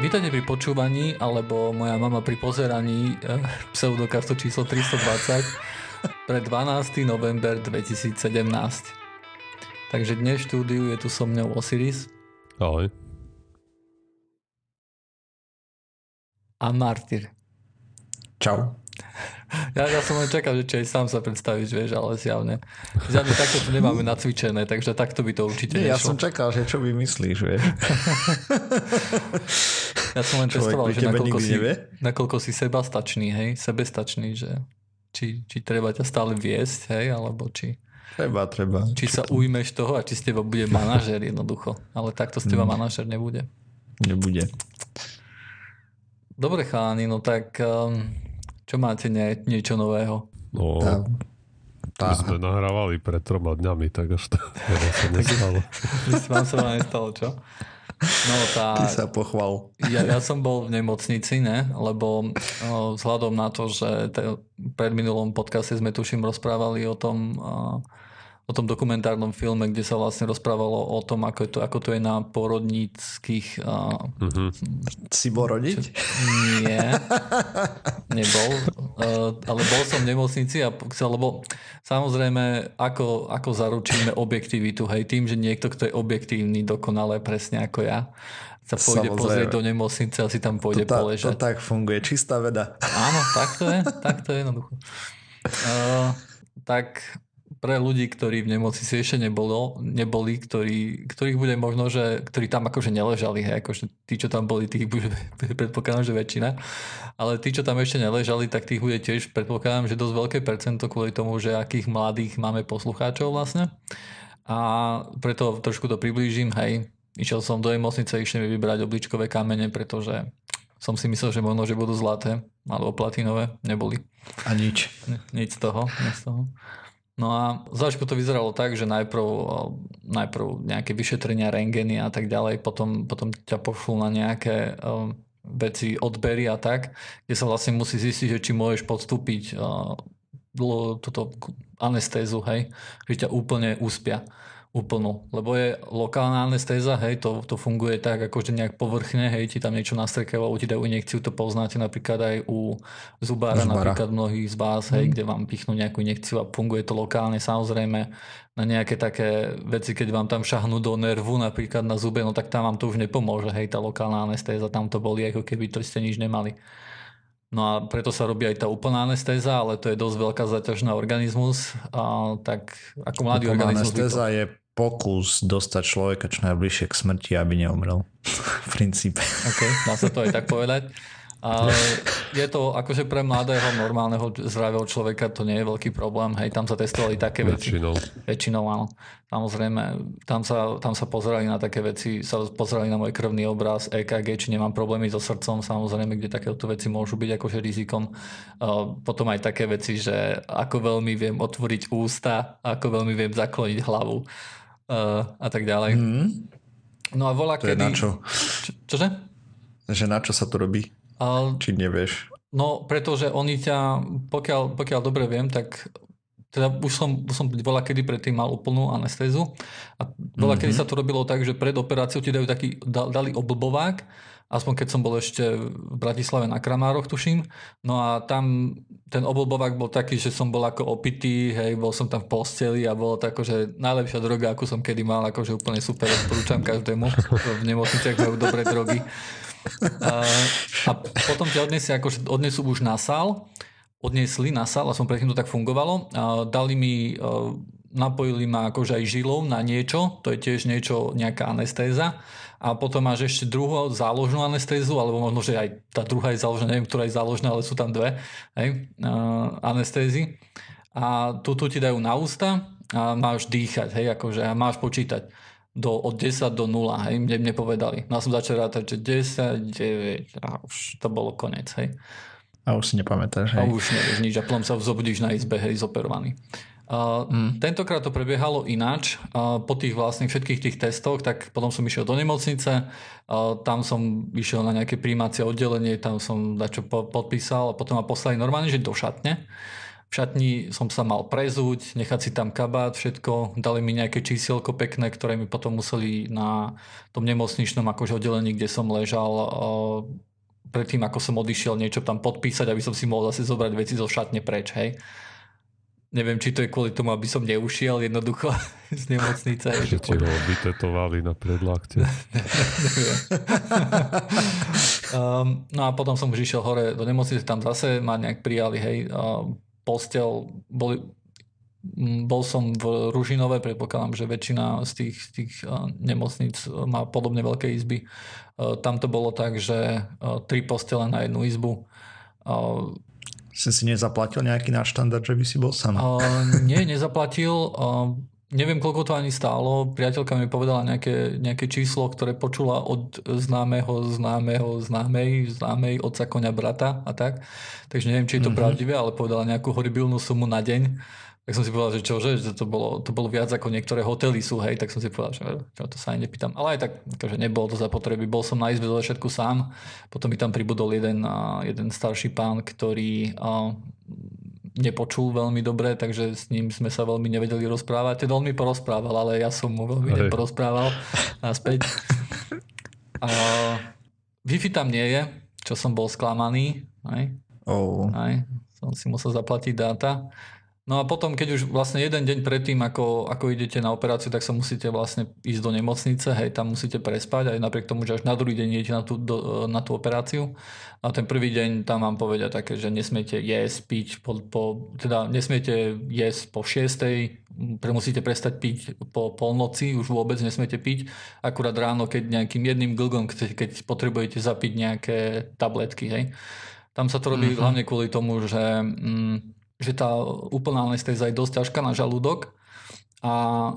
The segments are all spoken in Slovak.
Vítajte pri počúvaní, alebo moja mama pri pozeraní eh, pseudokartu číslo 320 pre 12. november 2017. Takže dnes v štúdiu je tu so mňou Osiris. Ahoj. A Martyr. Čau. Ja, ja som len čakal, že či aj sám sa predstavíš, vieš, ale zjavne. Zjavne takto to nemáme nacvičené, takže takto by to určite Nie, nešlo. ja som čakal, že čo vymyslíš, vieš. Ja som len Človek testoval, že nakoľko si, nevie. nakoľko si sebastačný, hej, sebestačný, že či, či treba ťa stále viesť, hej, alebo či, Treba, treba. či sa ujmeš toho a či z teba bude manažer jednoducho. Ale takto z teba Mm. manažer nebude. Nebude. Dobre chalani, no tak um, čo máte nie, niečo nového? No, Tá, tá, my sme nahrávali pred troma dňami, tak až to teraz sa nestalo. Vám sa vám nestalo, čo? No tá, ty sa pochval. ja, ja som bol v nemocnici, ne? lebo o, vzhľadom na to, že te, pred minulom podcaste sme tuším rozprávali o tom, o, o tom dokumentárnom filme, kde sa vlastne rozprávalo o tom, ako, je to, ako to je na porodníckých... o, Mhm. Si bol rodiť? Nie, nebol, uh, ale bol som v nemocnici a chcel, lebo samozrejme, ako, ako zaručíme objektivitu, hej, tým, že niekto, kto je objektívny dokonale presne ako ja, sa pôjde Samozrejme. pozrieť do nemocnice a si tam To, pôjde tá, to poležať. tak funguje. Čistá veda. Áno, tak to je, tak to je jednoducho. Uh, tak pre ľudí, ktorí v nemocnici ešte nebolo, neboli, ktorí, ktorých bude možno, že ktorí tam akože neležali, hej, akože tí, čo tam boli, tých bude, predpokladám, že väčšina, ale tí, čo tam ešte neležali, tak tých bude tiež, predpokladám, že dosť veľké percento kvôli tomu, že akých mladých máme poslucháčov vlastne. A preto trošku to priblížim, hej, išiel som do nemocnice, išli mi vybrať obličkové kamene, pretože som si myslel, že možno, že budú zlaté alebo platinové, neboli. A nič. Ni- Nič z toho, nič z toho. No a začiatku to vyzeralo tak, že najprv, najprv nejaké vyšetrenia, rengeny a tak ďalej, potom, potom ťa pošlú na nejaké um, veci, odbery a tak, kde sa vlastne musí zistiť, že či môžeš podstúpiť uh, toto anestézu, hej, že ťa úplne uspia úplnú, lebo je lokálna anestéza, hej, to, to funguje tak, akože nejak povrchne, hej, ti tam niečo nastrekajú, ti dajú injekciu, to poznáte napríklad aj u zubára, Zubára. napríklad mnohých z vás, hej, kde vám pichnú nejakú injekciu a funguje to lokálne, samozrejme na nejaké také veci, keď vám tam šahnú do nervu, napríklad na zube, no tak tam vám to už nepomôže, hej, tá lokálna anestéza, tam to boli, ako keby to ste nič nemali. No a preto sa robí aj tá úplná anestéza, ale to je dosť veľká zaťaž na organizmus. A tak ako mladý Úplná organizmus by to... anestéza je pokus dostať človeka čo najbližšie k smrti, aby neumrel. v princípe. OK, dá sa to aj tak povedať. Ale je to akože pre mladého, normálneho, zdravého človeka to nie je veľký problém. Hej, tam sa testovali také veci. Väčšinou. Väčšinou áno. Samozrejme, tam sa, tam sa pozerali na také veci, sa pozerali na môj krvný obraz, EKG, či nemám problémy so srdcom, samozrejme, kde takéto veci môžu byť akože rizikom. Potom aj také veci, že ako veľmi viem otvoriť ústa, ako veľmi viem zakloniť hlavu a tak ďalej. Hm? No a volá To je kedy... na čo? Čo, čože? Že na čo sa to robí? Uh, Či nevieš? No, pretože oni ťa, pokiaľ, pokiaľ dobre viem, tak teda už som, už som bola kedy predtým mal úplnú anestézu a bola mm-hmm. kedy sa to robilo tak, že pred operáciou ti dajú taký, da, dali oblbovák, aspoň keď som bol ešte v Bratislave na Kramároch, tuším. No a tam ten oblbovák bol taký, že som bol ako opitý, hej, bol som tam v posteli a bolo to akože najlepšia droga, akú som kedy mal, akože úplne super, odporúčam každému. V nemocniciach majú dobré drogy. A, potom ťa odniesie, akože odnesú už na sál, odniesli na sál, a som predtým to tak fungovalo. A dali mi, napojili ma akože aj žilou na niečo, to je tiež niečo, nejaká anestéza. A potom máš ešte druhú záložnú anestézu, alebo možno, že aj tá druhá je záložná, neviem, ktorá je záložná, ale sú tam dve hej, anestézy. A tu ti dajú na ústa a máš dýchať, hej, akože a máš počítať do, od 10 do 0, hej, mne, mne povedali. No a som začal rátať, že 10, 9 a už to bolo konec, hej. A už si nepamätáš, A hej? už nevieš nič a potom sa zobudíš na izbe, hej, zoperovaný. Uh, mm. Tentokrát to prebiehalo ináč. Uh, po tých vlastne všetkých tých testoch, tak potom som išiel do nemocnice, uh, tam som išiel na nejaké príjmacie oddelenie, tam som dačo po- podpísal a potom ma poslali normálne, že do šatne. V šatni som sa mal prezúť, nechať si tam kabát, všetko. Dali mi nejaké čísielko pekné, ktoré mi potom museli na tom nemocničnom akože oddelení, kde som ležal, predtým ako som odišiel niečo tam podpísať, aby som si mohol zase zobrať veci zo šatne preč, hej. Neviem, či to je kvôli tomu, aby som neušiel jednoducho z nemocnice. Že ti ho vytetovali na predlakte. um, no a potom som už išiel hore do nemocnice, tam zase ma nejak prijali, hej, uh, postel, boli, bol som v Ružinove, predpokladám, že väčšina z tých, tých nemocníc má podobne veľké izby. Tam to bolo tak, že tri postele na jednu izbu si si nezaplatil nejaký náš štandard, že by si bol sám? Nie, nezaplatil. Neviem, koľko to ani stálo. Priateľka mi povedala nejaké, nejaké číslo, ktoré počula od známeho, známeho, známej, známej otca koňa brata a tak. Takže neviem, či je to mm-hmm. pravdivé, ale povedala nejakú horibilnú sumu na deň tak som si povedal, že čože, že to bolo, to bolo viac ako niektoré hotely sú, hej, tak som si povedal, že čo, to sa aj nepýtam. Ale aj tak, akože nebolo to za potreby. Bol som na izbe do všetku sám, potom mi tam pribudol jeden, jeden starší pán, ktorý nepočul veľmi dobre, takže s ním sme sa veľmi nevedeli rozprávať. Teda on mi porozprával, ale ja som mu veľmi neporozprával naspäť. A, Wi-Fi tam nie je, čo som bol sklamaný. Aj, oh. aj, som si musel zaplatiť dáta. No a potom, keď už vlastne jeden deň predtým, ako, ako idete na operáciu, tak sa musíte vlastne ísť do nemocnice, hej, tam musíte prespať, aj napriek tomu, že až na druhý deň idete na tú, do, na tú operáciu. A ten prvý deň tam vám povedia také, že nesmiete jesť, piť, po, po, teda nesmiete jesť po 6. musíte prestať piť po polnoci, už vôbec nesmiete piť, akurát ráno, keď nejakým jedným glgom, keď, keď potrebujete zapiť nejaké tabletky, hej. Tam sa to robí mm-hmm. hlavne kvôli tomu, že... Mm, že tá úplná anestéza je dosť ťažká na žalúdok a e,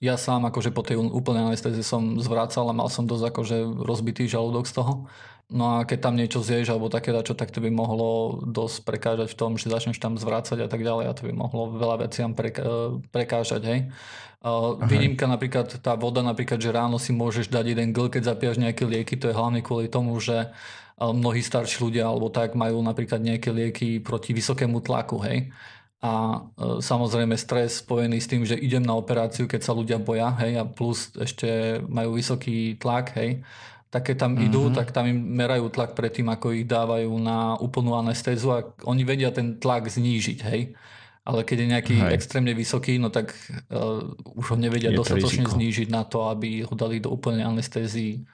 ja sám akože po tej úplnej anestéze som zvracal a mal som dosť akože rozbitý žalúdok z toho. No a keď tam niečo zješ alebo také dačo, tak to by mohlo dosť prekážať v tom, že začneš tam zvrácať a tak ďalej a to by mohlo veľa veciam prekážať, hej. Uh, výnimka napríklad, tá voda napríklad, že ráno si môžeš dať jeden gl, keď zapíjaš nejaké lieky, to je hlavne kvôli tomu, že mnohí starší ľudia alebo tak majú napríklad nejaké lieky proti vysokému tlaku, hej. A e, samozrejme stres spojený s tým, že idem na operáciu, keď sa ľudia boja, hej, a plus ešte majú vysoký tlak, hej, tak keď tam mm-hmm. idú, mhm. tak tam im merajú tlak predtým, ako ich dávajú na úplnú anestézu a oni vedia ten tlak znížiť, hej. Ale keď je nejaký Hej. extrémne vysoký, no tak uh, už ho nevedia dostatočne znížiť na to, aby ho dali do úplnej anestézii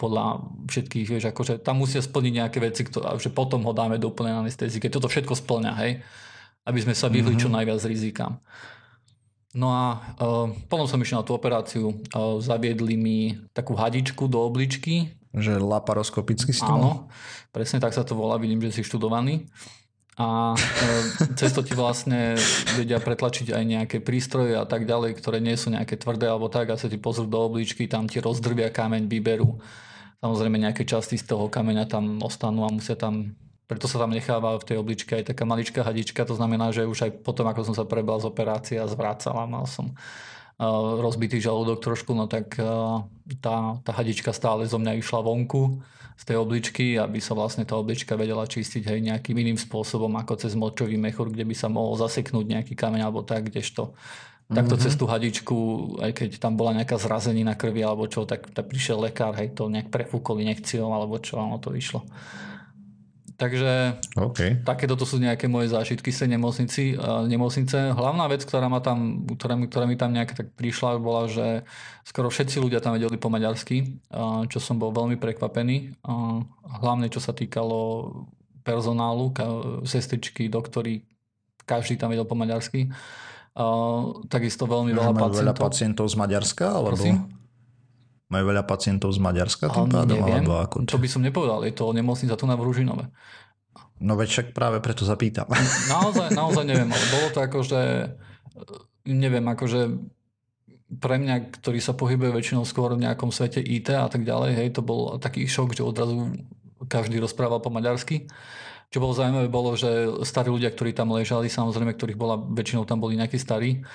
podľa všetkých, vieš, akože tam musia splniť nejaké veci, ktoré, že potom ho dáme do úplnej anestézie, keď toto všetko splňa, hej, aby sme sa vyhli mm-hmm. čo najviac rizikám. No a uh, potom som išiel na tú operáciu, uh, zaviedli mi takú hadičku do obličky. Že laparoskopický si Áno, presne tak sa to volá, vidím, že si študovaný. A uh, cez to ti vlastne vedia pretlačiť aj nejaké prístroje a tak ďalej, ktoré nie sú nejaké tvrdé alebo tak a sa ti pozrú do obličky, tam ti rozdrbia kameň, vyberú Samozrejme nejaké časti z toho kameňa tam ostanú a musia tam preto sa tam necháva v tej obličke aj taká maličká hadička, to znamená, že už aj potom, ako som sa prebral z operácie a zvracal a mal som uh, rozbitý žalúdok trošku, no tak uh, tá, tá hadička stále zo mňa išla vonku z tej obličky, aby sa vlastne tá oblička vedela čistiť aj nejakým iným spôsobom ako cez močový mechúr, kde by sa mohol zaseknúť nejaký kameň alebo tak, kdežto takto mm-hmm. cez tú hadičku, aj keď tam bola nejaká zrazenina krvi alebo čo, tak, tak prišiel lekár, hej, to nejak prefúkol inekciou alebo čo, ono to vyšlo. Takže okay. takéto to sú nejaké moje zážitky z tej nemocnici, nemocnice. Hlavná vec, ktorá, ma tam, ktorá, mi, ktorá mi tam nejak tak prišla, bola, že skoro všetci ľudia tam vedeli po maďarsky, čo som bol veľmi prekvapený. Hlavne čo sa týkalo personálu, sestričky, doktory, každý tam vedel po maďarsky. Uh, takisto veľmi veľa majú pacientov. veľa pacientov z Maďarska? Alebo... Prosím? Majú veľa pacientov z Maďarska tým pádom? Neviem, alebo ako to by som nepovedal. Je to nemocnica tu na Vružinove. No veď však práve preto zapýtam. Naozaj, naozaj neviem, ale bolo to ako, že neviem, akože pre mňa, ktorý sa pohybuje väčšinou skôr v nejakom svete IT a tak ďalej, hej, to bol taký šok, že odrazu každý rozprával po maďarsky. Čo bolo zaujímavé, bolo, že starí ľudia, ktorí tam ležali, samozrejme, ktorých bola, väčšinou tam boli nejakí starí,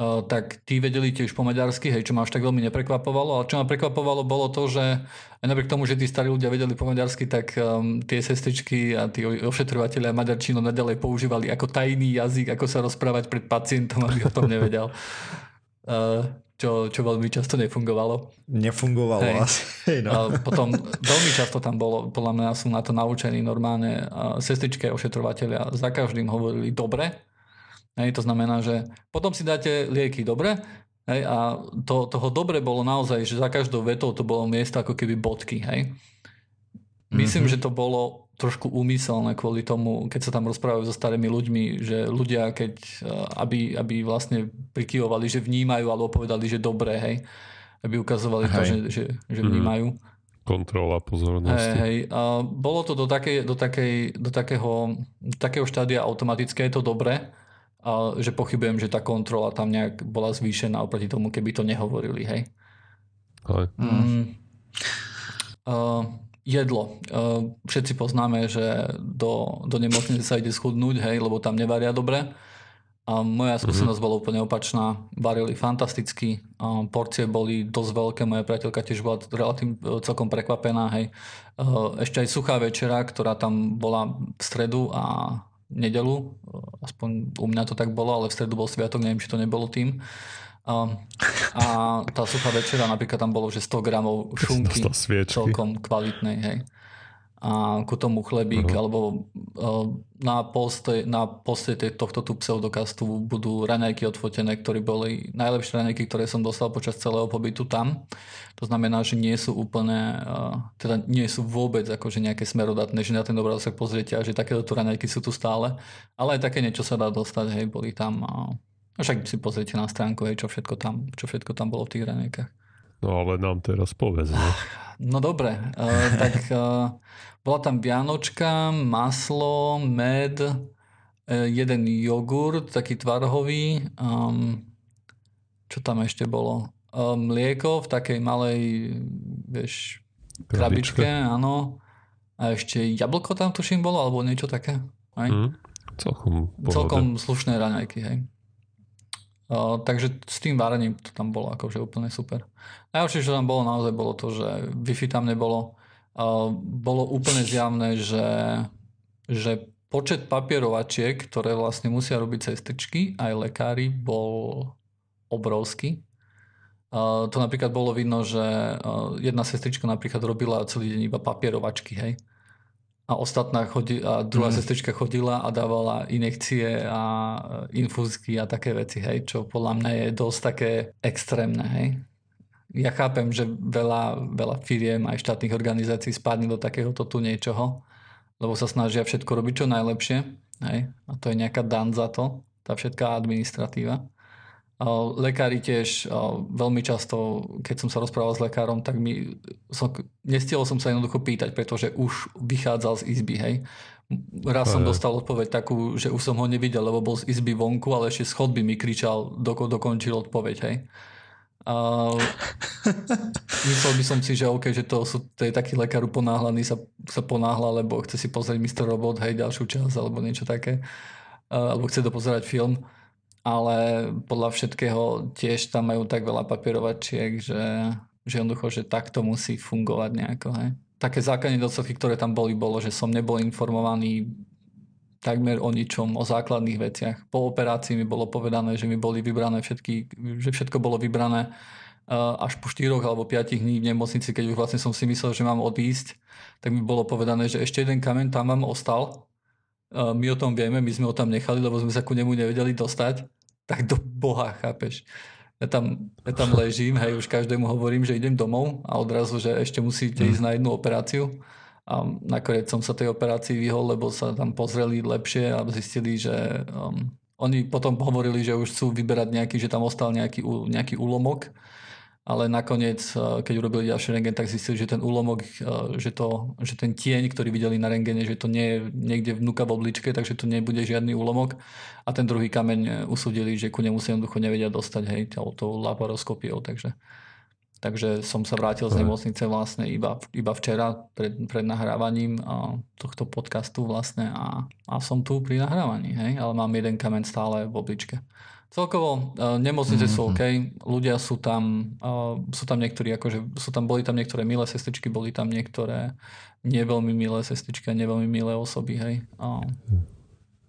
tak tí vedeli tiež po maďarsky, hej, čo ma až tak veľmi neprekvapovalo, ale čo ma prekvapovalo bolo to, že aj napriek tomu, že tí starí ľudia vedeli po maďarsky, tak um, tie sestričky a tí ošetrovateľia maďarčinu nadalej používali ako tajný jazyk, ako sa rozprávať pred pacientom, aby o tom nevedel. Uh, čo, čo veľmi často nefungovalo. Nefungovalo hej. asi. Hej, no. A potom veľmi často tam bolo, podľa mňa sú na to naučení normálne sestričky a ošetrovateľia za každým hovorili dobre, Hej, to znamená, že potom si dáte lieky dobre hej, a to, toho dobre bolo naozaj, že za každou vetou to bolo miesto ako keby bodky. Hej. Myslím, mm-hmm. že to bolo trošku úmyselné kvôli tomu, keď sa tam rozprávajú so starými ľuďmi, že ľudia, keď, aby, aby vlastne prikyvovali, že vnímajú alebo povedali, že dobré, hej, aby ukazovali hej. to, že, že, že mhm. vnímajú. Mm. Kontrola pozornosti. Hej, hej. A bolo to do, takej, do, takej, do, takého, do takého štádia automatické, je to dobré, a že pochybujem, že tá kontrola tam nejak bola zvýšená oproti tomu, keby to nehovorili, hej. Hej. Mm. Uh, jedlo. Uh, všetci poznáme, že do, do nemocnice sa ide schudnúť, hej, lebo tam nevaria dobre. A moja skúsenosť mm-hmm. bola úplne opačná. Varili fantasticky, a porcie boli dosť veľké, moja priateľka tiež bola relatívne celkom prekvapená. Hej. Ešte aj suchá večera, ktorá tam bola v stredu a nedelu, aspoň u mňa to tak bolo, ale v stredu bol sviatok, neviem, či to nebolo tým. A, a tá suchá večera, napríklad tam bolo, že 100 gramov šunky celkom kvalitnej, hej a ku tomu chlebík, uh-huh. alebo uh, na poste, na poste tohto tu pseudokastu budú raňajky odfotené, ktoré boli najlepšie raňajky, ktoré som dostal počas celého pobytu tam. To znamená, že nie sú úplne, uh, teda nie sú vôbec akože nejaké smerodatné, že na ten obrázok pozriete a že takéto tu raňajky sú tu stále, ale aj také niečo sa dá dostať, hej, boli tam a však si pozriete na stránku, hej, čo všetko tam, čo všetko tam bolo v tých raňajkách. No ale nám teraz povedz, ne? No dobre, uh, tak uh, bola tam vianočka, maslo, med, uh, jeden jogurt, taký tvarhový, um, čo tam ešte bolo? Uh, mlieko v takej malej, vieš, krabičke, áno. A ešte jablko tam tuším bolo, alebo niečo také. Aj? Mm, celkom, celkom slušné raňajky, hej. Takže s tým varením to tam bolo akože úplne super. Najhoršie, čo tam bolo naozaj, bolo to, že Wi-Fi tam nebolo. Uh, bolo úplne zjavné, že, že počet papierovačiek, ktoré vlastne musia robiť sestričky, aj lekári, bol obrovský. Uh, to napríklad bolo vidno, že uh, jedna sestrička napríklad robila celý deň iba papierovačky, hej a ostatná chodí, a druhá mm. sestrička chodila a dávala inekcie a infúzky a také veci, hej, čo podľa mňa je dosť také extrémne, hej. Ja chápem, že veľa, veľa firiem aj štátnych organizácií spadne do takéhoto tu niečoho, lebo sa snažia všetko robiť čo najlepšie, hej, a to je nejaká dan za to, tá všetká administratíva. Lekári tiež veľmi často, keď som sa rozprával s lekárom, tak mi, som, nestiel som sa jednoducho pýtať, pretože už vychádzal z izby, hej. Raz som dostal odpoveď takú, že už som ho nevidel, lebo bol z izby vonku, ale ešte z chodby mi kričal, doko, dokončil odpoveď, hej. A myslel by som si, že OK, že to, sú, to je taký lekár uponáhlaný, sa, sa ponáhla, lebo chce si pozrieť Mr. Robot, hej, ďalšiu časť, alebo niečo také. Alebo chce dopozerať film ale podľa všetkého tiež tam majú tak veľa papierovačiek, že, že jednoducho, že takto musí fungovať nejako. Hej. Také základné nedostatky, ktoré tam boli, bolo, že som nebol informovaný takmer o ničom, o základných veciach. Po operácii mi bolo povedané, že mi boli vybrané všetky, že všetko bolo vybrané až po 4 alebo 5 dní v nemocnici, keď už vlastne som si myslel, že mám odísť, tak mi bolo povedané, že ešte jeden kamen tam vám ostal my o tom vieme, my sme ho tam nechali, lebo sme sa ku nemu nevedeli dostať, tak do boha, chápeš. Ja tam, ja tam ležím, hej, už každému hovorím, že idem domov a odrazu, že ešte musíte ísť na jednu operáciu. A nakoniec som sa tej operácii vyhol, lebo sa tam pozreli lepšie a zistili, že um, oni potom hovorili, že už chcú vyberať nejaký, že tam ostal nejaký, nejaký úlomok ale nakoniec, eh, keď urobili ďalší rengen, tak zistili, že ten úlomok, eh, že, to, že ten tieň, ktorý videli na rengene, že to nie je niekde vnúka v obličke, takže to nebude žiadny úlomok. A ten druhý kameň eh, usúdili, že ku nemu sa jednoducho nevedia dostať, hej, tou laparoskopiou, takže Takže som sa vrátil z nemocnice vlastne iba, iba včera pred, pred nahrávaním tohto podcastu vlastne a, a som tu pri nahrávaní, hej, ale mám jeden kamen stále v obličke. Celkovo uh, nemocnice mm-hmm. sú OK, ľudia sú tam, uh, sú tam niektorí, akože sú tam, boli tam niektoré milé sestričky, boli tam niektoré neveľmi milé sestričky a neveľmi milé osoby, hej. Uh,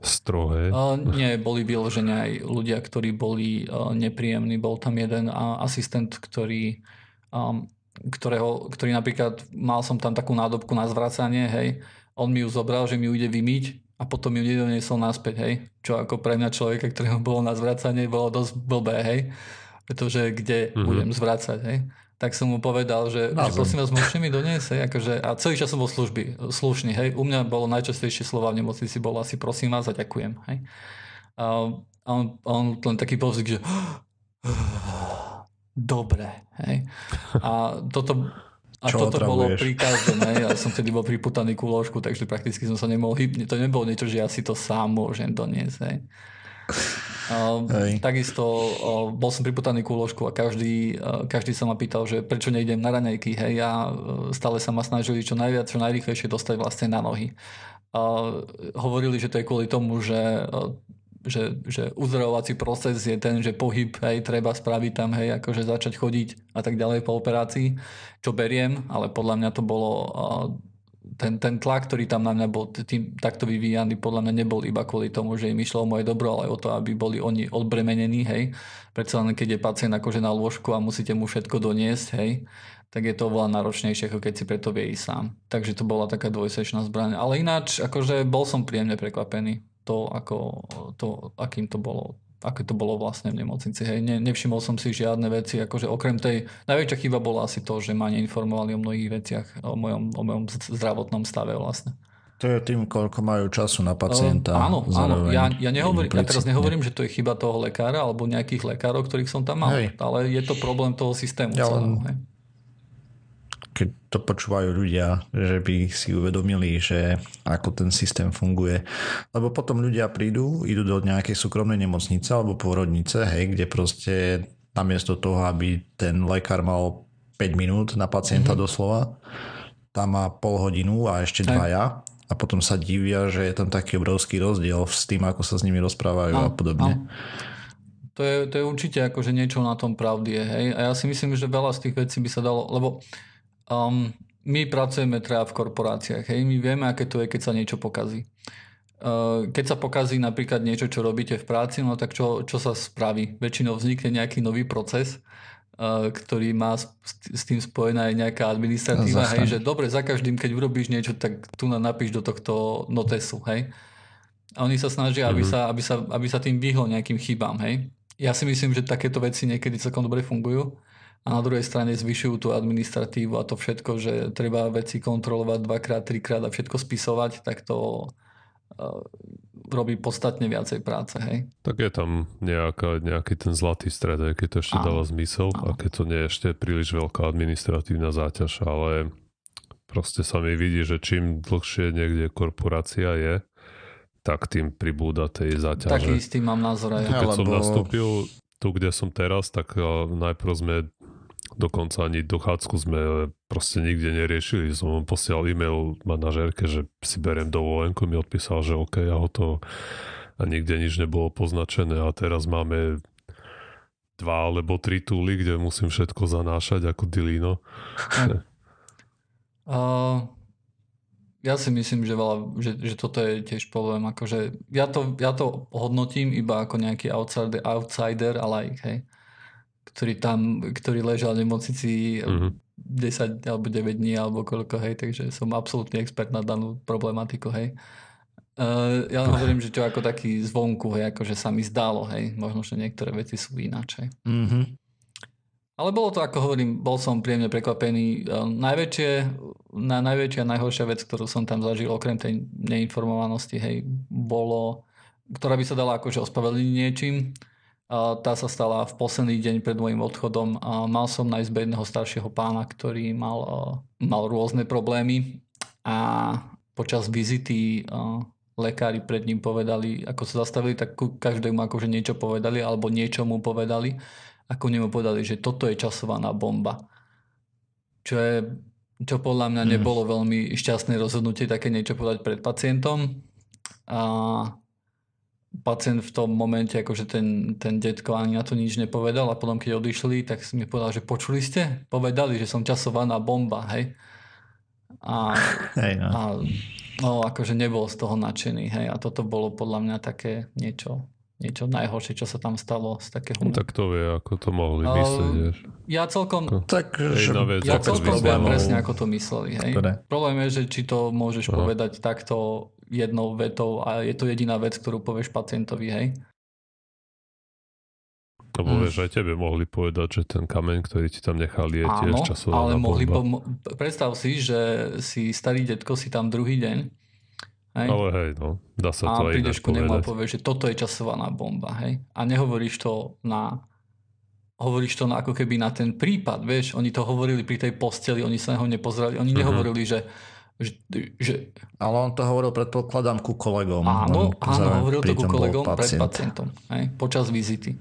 Strohé? Uh, nie, boli vyložené aj ľudia, ktorí boli uh, nepríjemní. Bol tam jeden uh, asistent, ktorý, um, ktorého, ktorý napríklad, mal som tam takú nádobku na zvracanie, hej, on mi ju zobral, že mi ju ide vymyť a potom ju nedoniesol naspäť, hej. Čo ako pre mňa človeka, ktorého bolo na zvracanie, bolo dosť blbé, hej. Pretože kde mm-hmm. budem zvracať, hej. Tak som mu povedal, že, že prosím vás, môžete mi doniesť, hej. Akože, a celý čas som bol služby, slušný, hej. U mňa bolo najčastejšie slova v nemocnici, bolo asi prosím vás a ďakujem, hej. A on, on len taký povzik, že dobre, hej. A toto, a Čo toto bolo pri každom, ja som vtedy bol priputaný ku ložku, takže prakticky som sa nemohol hýbať. To nebolo niečo, že ja si to sám môžem doniesť. Hej. Uh, takisto uh, bol som priputaný ku ložku a každý, uh, každý sa ma pýtal, že prečo nejdem na raňajky. Hej, ja uh, stále sa ma snažili čo najviac, čo najrýchlejšie dostať vlastne na nohy. Uh, hovorili, že to je kvôli tomu, že uh, že, že uzdravovací proces je ten, že pohyb, hej, treba spraviť tam, hej, akože začať chodiť a tak ďalej po operácii, čo beriem, ale podľa mňa to bolo ten, ten tlak, ktorý tam na mňa bol tým, takto vyvíjaný, podľa mňa nebol iba kvôli tomu, že im išlo o moje dobro, ale o to, aby boli oni odbremenení, hej. Predsa len keď je pacient akože na lôžku a musíte mu všetko doniesť, hej, tak je to oveľa náročnejšie, ako keď si preto vie ísť sám. Takže to bola taká dvojsečná zbraň. Ale ináč, akože bol som príjemne prekvapený to, ako, to, akým to bolo aké to bolo vlastne v nemocnici. Hej. Ne, nevšimol som si žiadne veci, akože okrem tej, najväčšia chyba bola asi to, že ma neinformovali o mnohých veciach, o mojom, o mojom zdravotnom stave vlastne. To je tým, koľko majú času na pacienta. Uh, áno, áno. Ja, ja, nehovorím, ja teraz nehovorím, že to je chyba toho lekára alebo nejakých lekárov, ktorých som tam mal, hej. ale je to problém toho systému ja celého. Hej keď to počúvajú ľudia, že by si uvedomili, že ako ten systém funguje. Lebo potom ľudia prídu, idú do nejakej súkromnej nemocnice alebo pôrodnice, hej, kde proste namiesto toho, aby ten lekár mal 5 minút na pacienta mm-hmm. doslova, tam má pol hodinu a ešte dvaja a potom sa divia, že je tam taký obrovský rozdiel s tým, ako sa s nimi rozprávajú a, a podobne. A. To je, to je určite akože niečo na tom pravdy je, hej. A ja si myslím, že veľa z tých vecí by sa dalo, lebo Um, my pracujeme teda v korporáciách, hej, my vieme, aké to je, keď sa niečo pokazí. Uh, keď sa pokazí napríklad niečo, čo robíte v práci, no tak čo, čo sa spraví? Väčšinou vznikne nejaký nový proces, uh, ktorý má s, tým spojená aj nejaká administratíva, hej, že dobre, za každým, keď urobíš niečo, tak tu napíš do tohto notesu, hej. A oni sa snažia, aby, mhm. sa, aby, sa, aby sa tým vyhlo nejakým chybám, hej. Ja si myslím, že takéto veci niekedy celkom dobre fungujú a na druhej strane zvyšujú tú administratívu a to všetko, že treba veci kontrolovať dvakrát, trikrát a všetko spisovať, tak to uh, robí podstatne viacej práce, hej. Tak je tam nejaká, nejaký ten zlatý stred, keď to ešte áno. dáva zmysel áno. a keď to nie je ešte príliš veľká administratívna záťaž, ale proste sa mi vidí, že čím dlhšie niekde korporácia je, tak tým pribúda tej záťaže. Taký istý mám názor aj. Keď som nastúpil tu, kde som teraz, tak uh, najprv sme dokonca ani dochádzku sme proste nikde neriešili. Som posielal e-mail manažérke, že si beriem dovolenku, mi odpísal, že OK a hotovo. A nikde nič nebolo poznačené a teraz máme dva alebo tri túly, kde musím všetko zanášať ako dilino. Uh, ja si myslím, že, veľa, že, že toto je tiež problém. Akože ja, to, ja to hodnotím iba ako nejaký outsider, outsider a like, hej ktorý tam, ktorý ležal v nemocnici mm-hmm. 10 alebo 9 dní alebo koľko, hej, takže som absolútny expert na danú problematiku, hej. Uh, ja hovorím, že čo ako taký zvonku, hej, akože sa mi zdalo, hej, možno, že niektoré veci sú ináč, hej. Mm-hmm. Ale bolo to, ako hovorím, bol som príjemne prekvapený. Uh, najväčšie, na, najväčšia a najhoršia vec, ktorú som tam zažil, okrem tej neinformovanosti, hej, bolo, ktorá by sa dala akože ospravedlniť niečím, tá sa stala v posledný deň pred môjim odchodom. Mal som na izbe jedného staršieho pána, ktorý mal, mal rôzne problémy a počas vizity lekári pred ním povedali, ako sa zastavili, tak každému akože niečo povedali alebo niečo mu povedali. Ako nemu povedali, že toto je časovaná bomba. Čo je čo podľa mňa mm. nebolo veľmi šťastné rozhodnutie také niečo povedať pred pacientom. A pacient v tom momente, akože ten, ten detko ani na to nič nepovedal a potom keď odišli, tak si mi povedal, že počuli ste? Povedali, že som časovaná bomba, hej. A, Hej, no. a no, akože nebol z toho nadšený, hej. A toto bolo podľa mňa také niečo, niečo najhoršie, čo sa tam stalo z takého... No, tak to vie, ako to mohli Ale- myslieť, vieš. Ja celkom, Tak, Hej, že vec, ja ako celkom viem presne, ako to mysleli. Hej. Dobre. Problém je, že či to môžeš Aha. povedať takto jednou vetou a je to jediná vec, ktorú povieš pacientovi, hej. Lebo Mm. vieš, aj tebe mohli povedať, že ten kameň, ktorý ti tam nechali, je tiež Áno, časovaná ale mohli... Pom- predstav si, že si starý detko si tam druhý deň hej, Ale hej, no, dá sa a to aj prídeš inak ku nemu a povedať. povieš, že toto je časovaná bomba. Hej. A nehovoríš to na hovoríš to na, ako keby na ten prípad, vieš, oni to hovorili pri tej posteli, oni sa na ho nepozerali, oni Mhm. nehovorili, že, že, že Ale on to hovoril, predpokladám, ku kolegom. Áno, On áno, hovoril to ku kolegom pred pacient. pacientom, hej, počas vizity.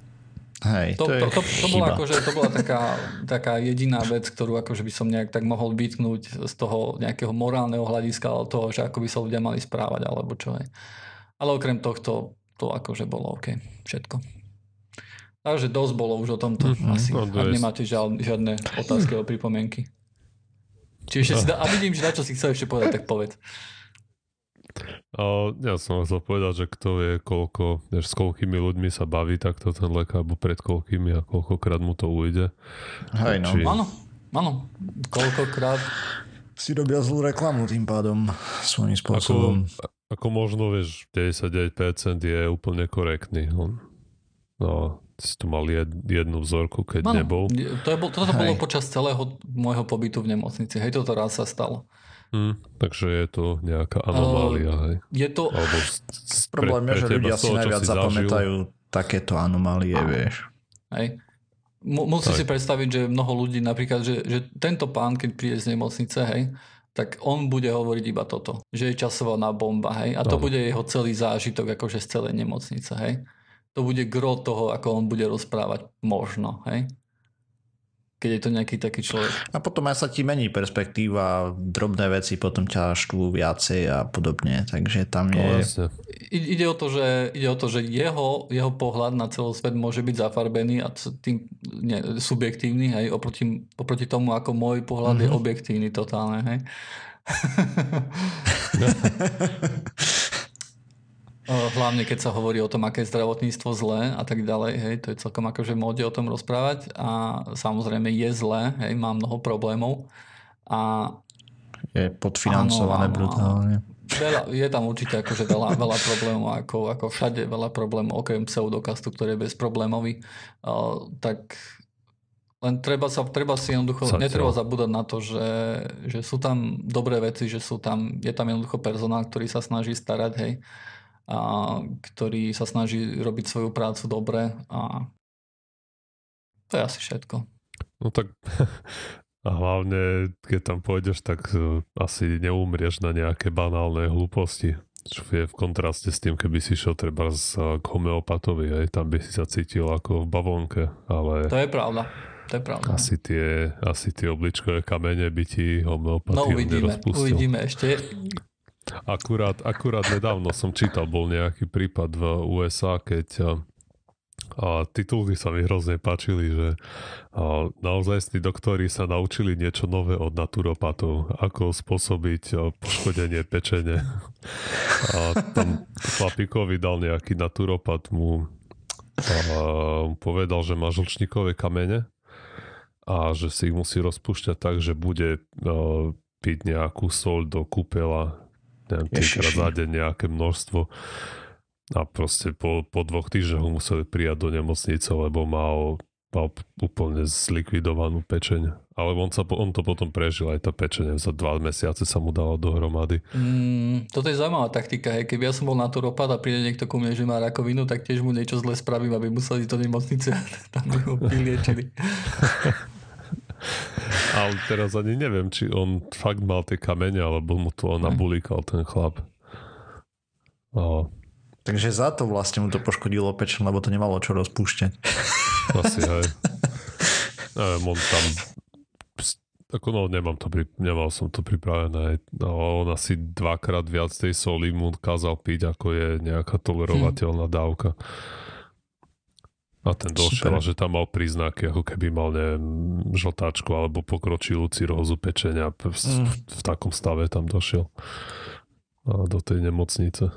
Hej, To, to, je to, to, to, bola, akože, to bola taká, taká jediná vec, ktorú akože by som nejak tak mohol vytknúť z toho nejakého morálneho hľadiska, ale toho, že ako by sa ľudia mali správať, alebo čo je. Ale okrem tohto, to akože bolo OK, všetko. Takže dosť bolo už o tomto Mhm, asi, no, ak nemáte žiadne otázky alebo pripomienky. Čiže si da, a vidím, že na čo si chcel ešte povedať, tak povedz. A ja som chcel povedať, že kto vie, koľko, vieš, s koľkými ľuďmi sa baví takto ten lekár, alebo pred koľkými a koľkokrát mu to ujde. Hej, no. Či- Áno, áno. Koľkokrát Si robia zlú reklamu tým pádom svojím spôsobom. Ako možno, vieš, 99% je úplne korektný. On, no, si tu mal jed, jednu vzorku, keď Áno, nebol. To je, toto Hej. bolo počas celého môjho pobytu v nemocnici. Hej, toto raz sa stalo. Hm, takže je to nejaká anomália, hej. Je to... Alebo s- Problém je, že ľudia z si najviac si zažil. zapamätajú takéto anomálie, vieš. Hej. Mu- Musí Tak. si predstaviť, že mnoho ľudí, napríklad, že, že tento pán, keď príde z nemocnice, hej, tak on bude hovoriť iba toto, že je časovaná bomba, hej, a to Áno. bude jeho celý zážitok akože z celej nemocnice, hej. To bude gro toho, ako on bude rozprávať možno, hej. Keď je to nejaký taký človek. A potom aj sa ti mení perspektíva, drobné veci potom ťa štvú viacej a podobne, takže tam No, je... I- Ide o to, že, ide o to, že jeho, jeho pohľad na celosvet môže byť zafarbený a tým ne, subjektívny, hej, oproti, oproti tomu, ako môj pohľad mm-hmm. je objektívny totálne, hej. Hlavne keď sa hovorí o tom, aké je zdravotníctvo zlé a tak ďalej, hej, to je celkom akože móde o tom rozprávať a samozrejme je zlé, hej, má mnoho problémov a je podfinancované Áno, áno, brutálne. Veľa, je tam určite akože veľa, veľa problémov, ako, ako všade veľa problémov, okrem pseudokastu, ktorý je bezproblémový. Uh, tak len treba, sa, treba si jednoducho, Zatiaľ. netreba zabúdať na to, že, že sú tam dobré veci, že sú tam, je tam jednoducho personál, ktorý sa snaží starať, hej, a ktorý sa snaží robiť svoju prácu dobre a to je asi všetko. No tak a hlavne, keď tam pôjdeš, tak uh, asi neumrieš na nejaké banálne hlúposti. Čo je v kontraste s tým, keby si šiel treba z, k homeopatovi, aj tam by si sa cítil ako v bavonke, ale To je pravda. To je pravda. asi tie, asi tie obličkové kamene by ti homeopatia No uvidíme, nerozpustil. uvidíme ešte. Akurát, akurát nedávno som čítal, bol nejaký prípad v USA, keď a, titulky sa mi hrozne páčili, že naozaj tí doktori sa naučili niečo nové od naturopatov, ako spôsobiť poškodenie pečene. A tam chlapíkovi dal nejaký naturopat mu a, povedal, že má žlčníkové kamene a že si ich musí rozpúšťať tak, že bude piť nejakú sol do kúpela neviem, trikrát za deň nejaké množstvo a proste po, po dvoch týždňoch ho museli prijať do nemocnice, lebo mal, mal úplne zlikvidovanú pečeň. Ale on, sa, on to potom prežil, aj tá pečeň za dva mesiace sa mu dala dohromady. Mm, toto je zaujímavá taktika. Hej. Keby ja som bol naturopat a príde niekto ku mne, že má rakovinu, tak tiež mu niečo zle spravím, aby museli do nemocnice tam by ho vyliečili. Ale teraz ani neviem, či on fakt mal tie kamene, alebo mu to nabulíkal ten chlap. A Takže za to vlastne mu to poškodilo pečen, lebo to nemalo čo rozpúšťať. asi hej. Neviem, on tam Tak no, nemám to, pri, nemal som to pripravené. No, on asi dvakrát viac tej soli mu kázal piť, ako je nejaká tolerovateľná dávka. A ten došiel, že tam mal príznaky, ako keby mal, neviem, žltáčku alebo pokročilú cirhózu pečenia. V, mm. v, v takom stave tam došiel a do tej nemocnice.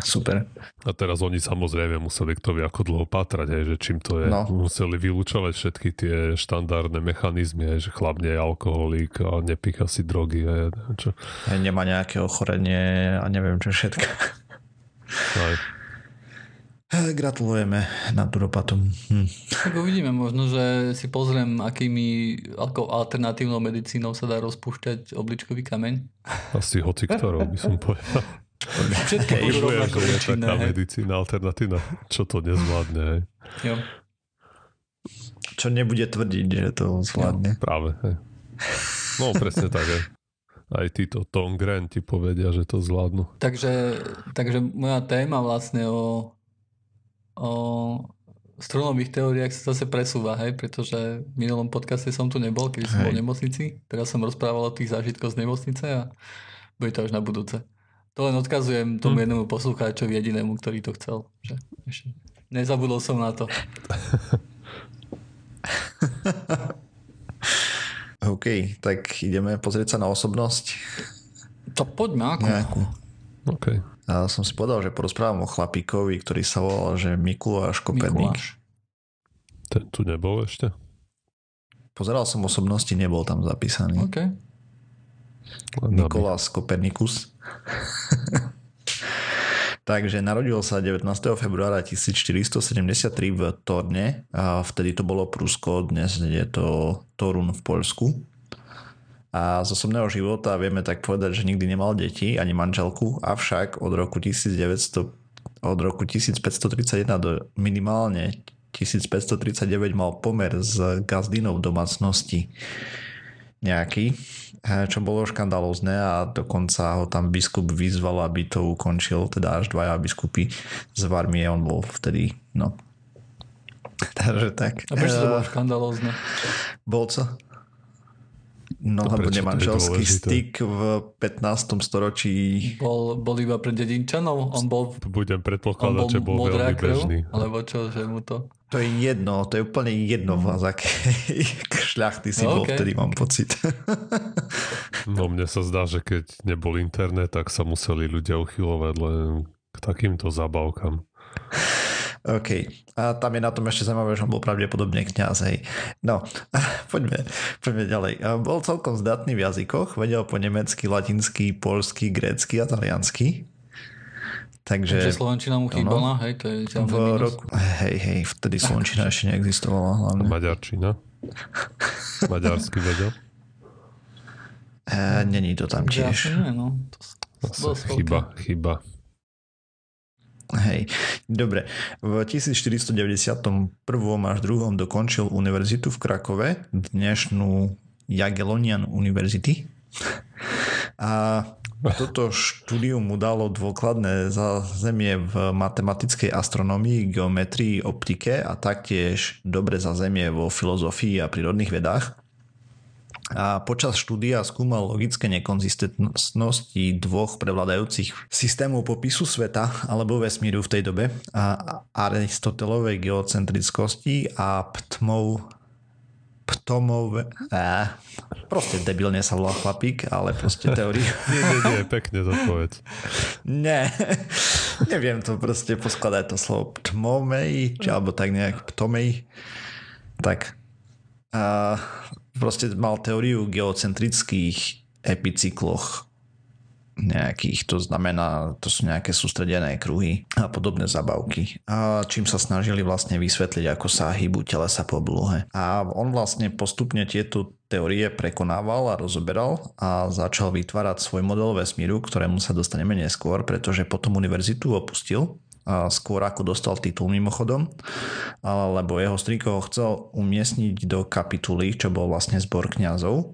Super. A teraz oni samozrejme museli kto vie ako dlho pátrať, aj, že čím to je. No. Museli vylúčovať všetky tie štandardné mechanizmy, aj, že chlap nie je alkoholík a nepícha si drogy. Aj, čo. Aj nemá nejaké ochorenie a neviem čo všetko. Aj. Gratulujeme naturopatom. Hm. Tak uvidíme, možno, že si pozriem, akými ako alternatívnou medicínou sa dá rozpúšťať obličkový kameň. Asi hoci ktorou by som povedal. Všetky budú rovnako je taká medicína alternatívna, čo to nezvládne. Jo. Čo nebude tvrdiť, že to zvládne. No, práve. Hej. No presne tak. Hej. Aj títo Tom Grant ti povedia, že to zvládnu. Takže, takže moja téma vlastne o o strunových teóriách sa zase presúva, hej, pretože v minulom podcaste som tu nebol, keď som hej. bol v nemocnici. Teraz som rozprával o tých zážitkoch z nemocnice a bude to až na budúce. To len odkazujem tomu hm. jednému poslucháčovi jedinému, ktorý to chcel. Že ešte nezabudol som na to. OK, tak ideme pozrieť sa na osobnosť. To poďme ako. Nejakú. OK. A som si povedal, že porozprávam o chlapíkovi, ktorý sa volal, že Mikuláš Koperník. Mikuláš. Ten tu nebol ešte? Pozeral som osobnosti, nebol tam zapísaný. OK. Nikolás Kopernikus. Takže narodil sa 19. februára 1473 v Torne a vtedy to bolo Prusko, dnes je to Torun v Poľsku. A z osobného života vieme tak povedať, že nikdy nemal deti ani manželku, avšak od roku 1900 od roku 1531 do minimálne 1539 mal pomer s gazdinou v domácnosti nejaký, eh, čo bolo škandalózne a dokonca ho tam biskup vyzval, aby to ukončil, teda až dvaja biskupy z Varmie, on bol vtedy, no. Takže tak. A prečo to bolo eh, škandalózne? Bol co? No, lebo nemanželský styk v 15. storočí. Bol, bol iba pre dedinčanov? On bol... Budem predpokladať, že bol veľmi krv, bežný. Alebo čo, že mu to... To je jedno, to je úplne jedno v akej šľachty si no, bol, okay. vtedy mám pocit. no mne sa zdá, že keď nebol internet, tak sa museli ľudia uchylovať len k takýmto zabavkám. OK. A tam je na tom ešte zaujímavé, že on bol pravdepodobne kniaz, hej. No, poďme, poďme ďalej. Bol celkom zdatný v jazykoch, vedel po nemecky, latinsky, polsky, grécky a taliansky. Takže, Takže Slovenčina mu chýbala, hej, to je v roku, Hej, hej, vtedy Slovenčina ešte neexistovala hlavne. Maďarčina? Maďarsky vedel? E, není to tam tiež. Ja, nie, no. To, to chyba, chyba. Hej, dobre. V 1491 až 2. dokončil univerzitu v Krakove, dnešnú Jagiellonian University. A toto štúdium mu dalo dôkladné zázemie v matematickej astronomii, geometrii, optike a taktiež dobre zázemie vo filozofii a prírodných vedách a počas štúdia skúmal logické nekonzistentnosti dvoch prevladajúcich systémov popisu sveta alebo vesmíru v tej dobe a Aristotelovej geocentrickosti a ptmov ptomové... Á, proste debilne sa volá chlapík, ale proste teóriu. nie, nie, nie, pekne to povedz. Nie, neviem to proste poskladať to slovo ptmovej, či alebo tak nejak ptomej. Tak. A proste mal teóriu geocentrických epicykloch nejakých, to znamená, to sú nejaké sústredené kruhy a podobné zabavky. A čím sa snažili vlastne vysvetliť, ako sa hýbu telesa po blúhe. A on vlastne postupne tieto teórie prekonával a rozoberal a začal vytvárať svoj model vesmíru, ktorému sa dostaneme neskôr, pretože potom univerzitu opustil skôr ako dostal titul mimochodom, lebo jeho striko ho chcel umiestniť do kapituly, čo bol vlastne zbor kňazov,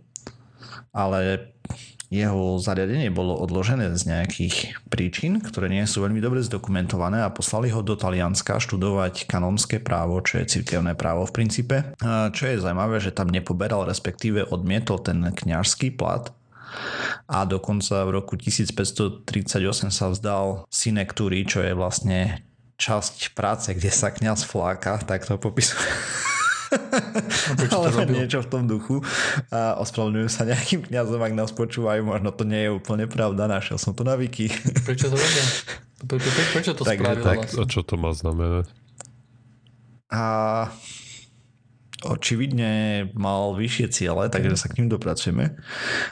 ale jeho zariadenie bolo odložené z nejakých príčin, ktoré nie sú veľmi dobre zdokumentované a poslali ho do Talianska študovať kanonské právo, čo je cirkevné právo v princípe. Čo je zaujímavé, že tam nepoberal, respektíve odmietol ten kňažský plat, a dokonca v roku 1538 sa vzdal synektúry, čo je vlastne časť práce, kde sa kňaz fláka, tak to popisuje. Alebo niečo v tom duchu a ospravedlňujú sa nejakým kňazom, ak nás počúvajú, možno to nie je úplne pravda, našiel som to na wiki. Prečo to robia? Prečo, prečo to tak, spravil tak. Vlastne? A čo to má znamenať? A očividne mal vyššie ciele, takže sa k ním dopracujeme.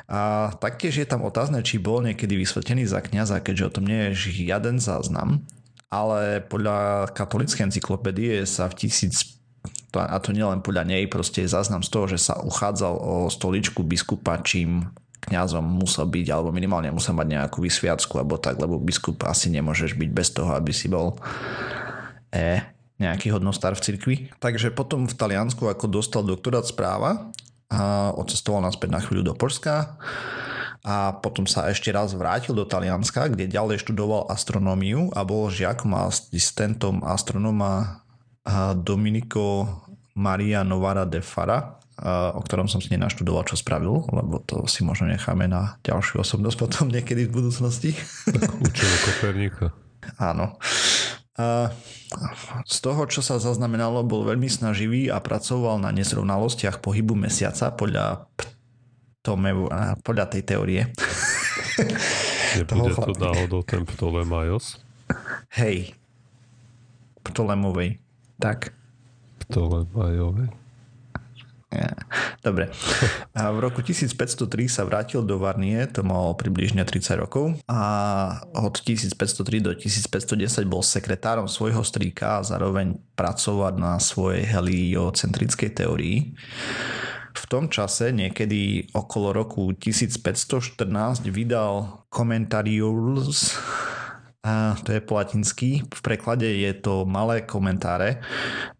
A taktiež je tam otázne, či bol niekedy vysvetený za kniaza, keďže o tom nie je žiaden záznam, ale podľa katolíckej encyklopédie sa v tisíc a to nielen podľa nej, proste je záznam z toho, že sa uchádzal o stoličku biskupa, čím kňazom musel byť, alebo minimálne musel mať nejakú vysviacku, alebo tak, lebo biskup asi nemôžeš byť bez toho, aby si bol e, nejaký hodnostar v cirkvi. Takže potom v Taliansku, ako dostal doktorát správa, a odcestoval naspäť na chvíľu do Polska a potom sa ešte raz vrátil do Talianska, kde ďalej študoval astronómiu a bol žiakom a asistentom astronóma Dominico Maria Novara de Fara, o ktorom som si nenaštudoval, čo spravil, lebo to si možno necháme na ďalšiu osobnosť potom niekedy v budúcnosti. Tak učil Koperníka. Áno. Z toho, čo sa zaznamenalo, bol veľmi snaživý a pracoval na nezrovnalostiach pohybu mesiaca podľa Ptomevu, podľa tej teórie. Nebude to náhodou ten Ptolemaios? Hej. Ptolemovej. Tak. Ptolemajovej. Dobre. A v roku 1503 sa vrátil do Varnie, to mal približne 30 rokov a od 1503 do 1510 bol sekretárom svojho strýka a zároveň pracovať na svojej heliocentrickej teórii. V tom čase, niekedy okolo roku 1514, vydal Commentarius a to je po latinsky. V preklade je to malé komentáre,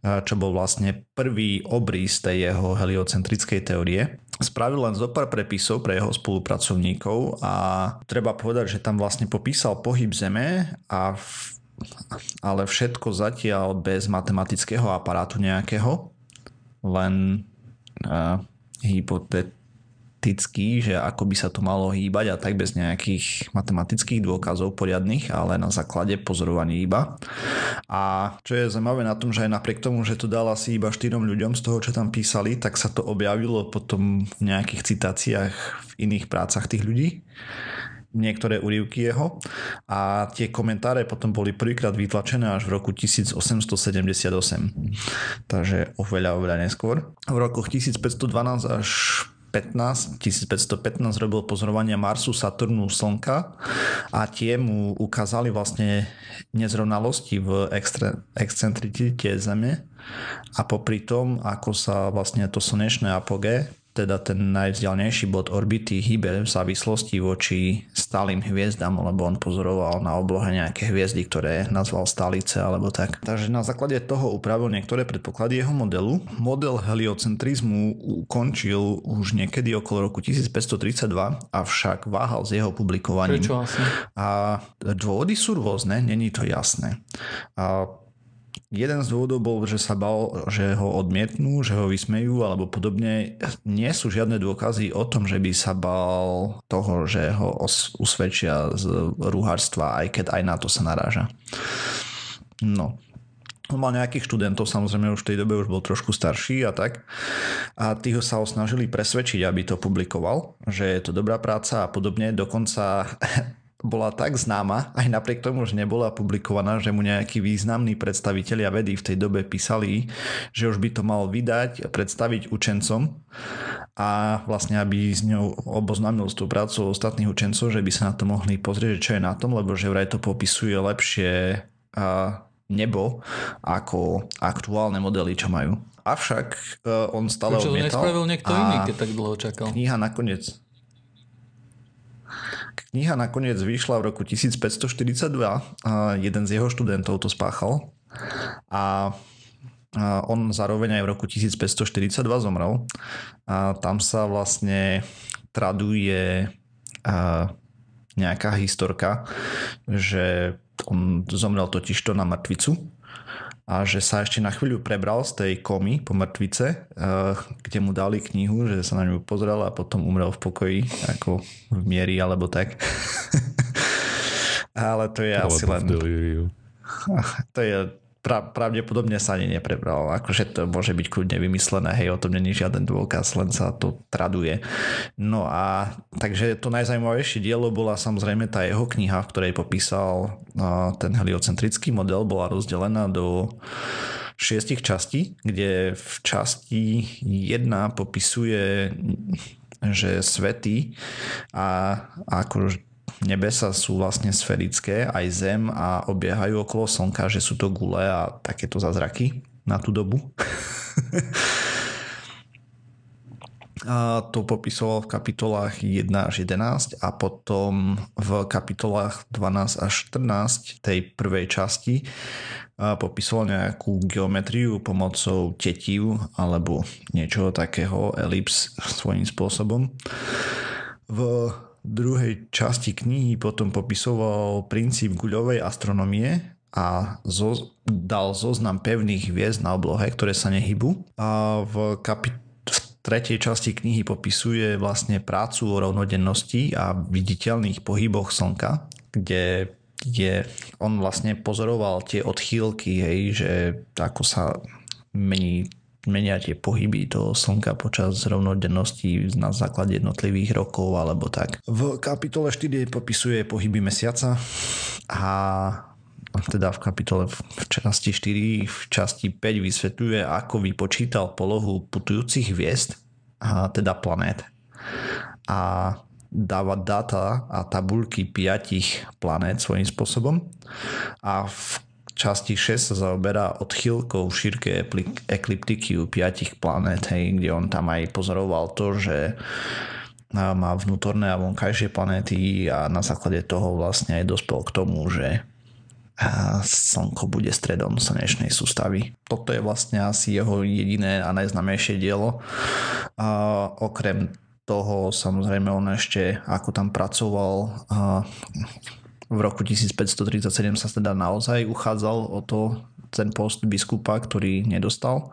čo bol vlastne prvý obrys tej jeho heliocentrickej teórie. Spravil len zo pár prepisov pre jeho spolupracovníkov a treba povedať, že tam vlastne popísal pohyb Zeme a v, ale všetko zatiaľ bez matematického aparátu nejakého, len uh, hypotet, teoretický, že ako by sa to malo hýbať a tak bez nejakých matematických dôkazov poriadnych, ale na základe pozorovaní iba. A čo je zaujímavé na tom, že aj napriek tomu, že to dal asi iba štyrom ľuďom z toho, čo tam písali, tak sa to objavilo potom v nejakých citáciách v iných prácach tých ľudí niektoré úrivky jeho a tie komentáre potom boli prvýkrát vytlačené až v roku 1878. Takže oveľa, oveľa neskôr. V rokoch 1512 až 15, 1515 robil pozorovania Marsu, Saturnu, Slnka a tie mu ukázali vlastne nezrovnalosti v excentricite Zeme a popri tom, ako sa vlastne to slnečné apogé teda ten najvzdialnejší bod orbity hýbe v závislosti voči stálym hviezdam, lebo on pozoroval na oblohe nejaké hviezdy, ktoré nazval stálice alebo tak. Takže na základe toho upravil niektoré predpoklady jeho modelu. Model heliocentrizmu ukončil už niekedy okolo roku 1532, avšak váhal s jeho publikovaním. Prečo asi? A dôvody sú rôzne, není to jasné. A Jeden z dôvodov bol, že sa bal, že ho odmietnú, že ho vysmejú alebo podobne. Nie sú žiadne dôkazy o tom, že by sa bal toho, že ho usvedčia z rúharstva, aj keď aj na to sa naráža. No, on mal nejakých študentov, samozrejme už v tej dobe už bol trošku starší a tak. A tí ho sa ho snažili presvedčiť, aby to publikoval, že je to dobrá práca a podobne. Dokonca bola tak známa, aj napriek tomu, že nebola publikovaná, že mu nejakí významní predstavitelia vedy v tej dobe písali, že už by to mal vydať, predstaviť učencom a vlastne aby s ňou oboznámil s tou prácou ostatných učencov, že by sa na to mohli pozrieť, čo je na tom, lebo že vraj to popisuje lepšie nebo ako aktuálne modely, čo majú. Avšak e, on stále Prečo to nespravil niekto iný, keď tak dlho čakal? Kniha nakoniec Kniha nakoniec vyšla v roku 1542 a jeden z jeho študentov to spáchal. A on zároveň aj v roku 1542 zomrel. A tam sa vlastne traduje nejaká historka, že on zomrel totižto na mŕtvicu a že sa ešte na chvíľu prebral z tej komy po mŕtvice, uh, kde mu dali knihu, že sa na ňu pozrel a potom umrel v pokoji, ako v miery alebo tak. Ale to je alebo asi len... To je pra, pravdepodobne sa ani neprebral. Akože to môže byť kľudne vymyslené, hej, o tom není žiaden dôkaz, len sa to traduje. No a takže to najzajímavejšie dielo bola samozrejme tá jeho kniha, v ktorej popísal uh, ten heliocentrický model, bola rozdelená do šiestich častí, kde v časti jedna popisuje že svety a ako nebesa sú vlastne sferické, aj Zem a obiehajú okolo Slnka, že sú to gule a takéto zázraky na tú dobu. a to popisoval v kapitolách 1 až 11 a potom v kapitolách 12 až 14 tej prvej časti popisoval nejakú geometriu pomocou tetív alebo niečoho takého, elips svojím spôsobom. V druhej časti knihy potom popisoval princíp guľovej astronomie a zo, dal zoznam pevných hviezd na oblohe, ktoré sa nehybu. A v kapit- v tretej časti knihy popisuje vlastne prácu o rovnodennosti a viditeľných pohyboch Slnka, kde je, on vlastne pozoroval tie odchýlky, hej, že ako sa mení menia tie pohyby toho slnka počas rovnodennosti na základe jednotlivých rokov alebo tak. V kapitole 4 popisuje pohyby mesiaca a teda v kapitole v časti 4, v časti 5 vysvetľuje, ako vypočítal polohu putujúcich hviezd, a teda planét. A dáva data a tabulky piatich planét svojím spôsobom. A v časti 6 sa zaoberá odchýlkou šírke ekliptiky u piatich planét, hej, kde on tam aj pozoroval to, že má vnútorné a vonkajšie planéty a na základe toho vlastne aj dospel k tomu, že Slnko bude stredom slnečnej sústavy. Toto je vlastne asi jeho jediné a najznamejšie dielo. A okrem toho samozrejme on ešte ako tam pracoval v roku 1537 sa teda naozaj uchádzal o to ten post biskupa, ktorý nedostal,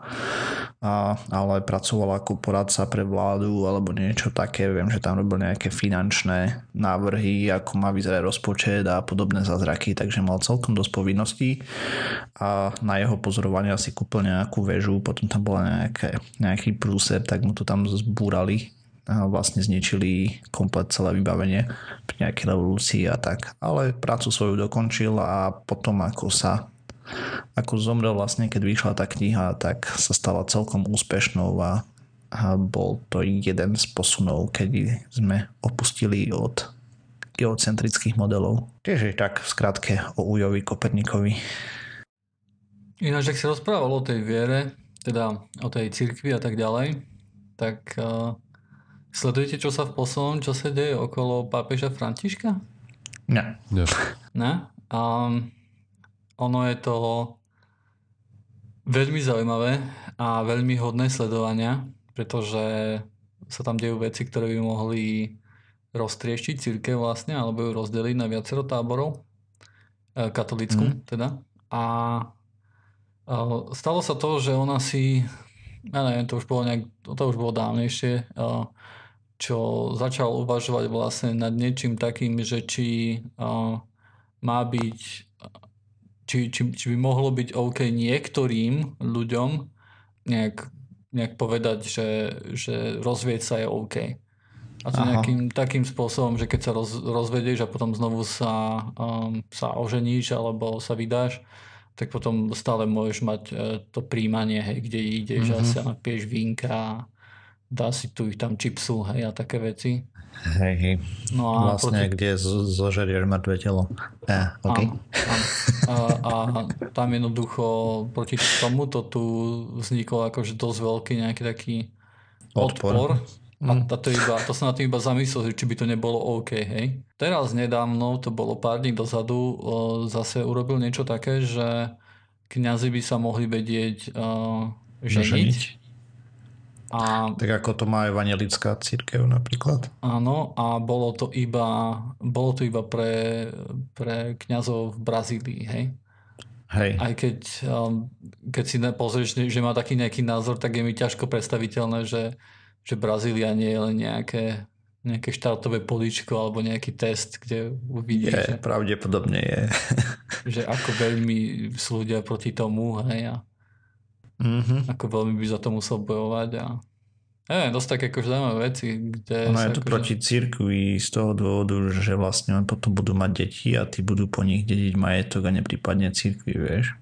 a, ale pracoval ako poradca pre vládu alebo niečo také. Viem, že tam robil nejaké finančné návrhy, ako má vyzerať rozpočet a podobné zázraky, takže mal celkom dosť povinností. A na jeho pozorovania si kúpil nejakú väžu, potom tam bola nejaké, nejaký prúser, tak mu to tam zbúrali vlastne zničili komplet celé vybavenie pri nejakej revolúcii a tak. Ale prácu svoju dokončil a potom ako sa ako zomrel vlastne, keď vyšla tá kniha, tak sa stala celkom úspešnou a, a bol to jeden z posunov, keď sme opustili od geocentrických modelov. Čiže tak v skratke o Ujovi Kopernikovi. Ináč, ak si rozprával o tej viere, teda o tej cirkvi a tak ďalej, tak uh, Sledujete, čo sa v poslednom čase deje okolo pápeža Františka? Ne. Ne. Ne? Um, ono je to veľmi zaujímavé a veľmi hodné sledovania, pretože sa tam dejú veci, ktoré by mohli roztrieštiť církev vlastne, alebo ju rozdeliť na viacero táborov, e, katolickú mm. teda. A e, stalo sa to, že ona si, ja neviem, to už bolo nejak, to už bolo dávnejšie, e, čo začal uvažovať vlastne nad niečím takým, že či uh, má byť, či, či, či by mohlo byť OK niektorým ľuďom nejak, nejak povedať, že, že rozvieť sa je OK. A to Aha. nejakým takým spôsobom, že keď sa roz, rozvedieš a potom znovu sa, um, sa oženíš alebo sa vydáš, tak potom stále môžeš mať uh, to príjmanie, hej, kde ideš mm-hmm. a sa napiješ vínka dá si tu ich tam čipsu, hej, a také veci. Hej, hej. No a vlastne, proti... kde zožerieš mŕtve telo. Ja, okay. a, a, a tam jednoducho proti tomuto tu vznikol akože dosť veľký nejaký taký odpor. odpor. A, a to, iba, to sa na tým iba zamyslel, či by to nebolo OK, hej. Teraz nedávno, to bolo pár dní dozadu, zase urobil niečo také, že kňazi by sa mohli vedieť uh, ženiť. ženiť A, tak ako to má evangelická církev napríklad. Áno, a bolo to iba, bolo to iba pre, pre kňazov v Brazílii, hej? Hej. Aj keď, um, keď si pozrieš, že má taký nejaký názor, tak je mi ťažko predstaviteľné, že, že Brazília nie je len nejaké, nejaké štartové políčko alebo nejaký test, kde uvidíš, je, že, pravdepodobne je. že ako veľmi sú ľudia proti tomu, hej, a mm-hmm. ako veľmi by za to musel bojovať a Neviem, dosť také akože zaujímavé veci, kde... Ono je to akože... proti cirkvi z toho dôvodu, že vlastne on potom budú mať deti a tí budú po nich dediť majetok a neprípadne cirkvi, vieš.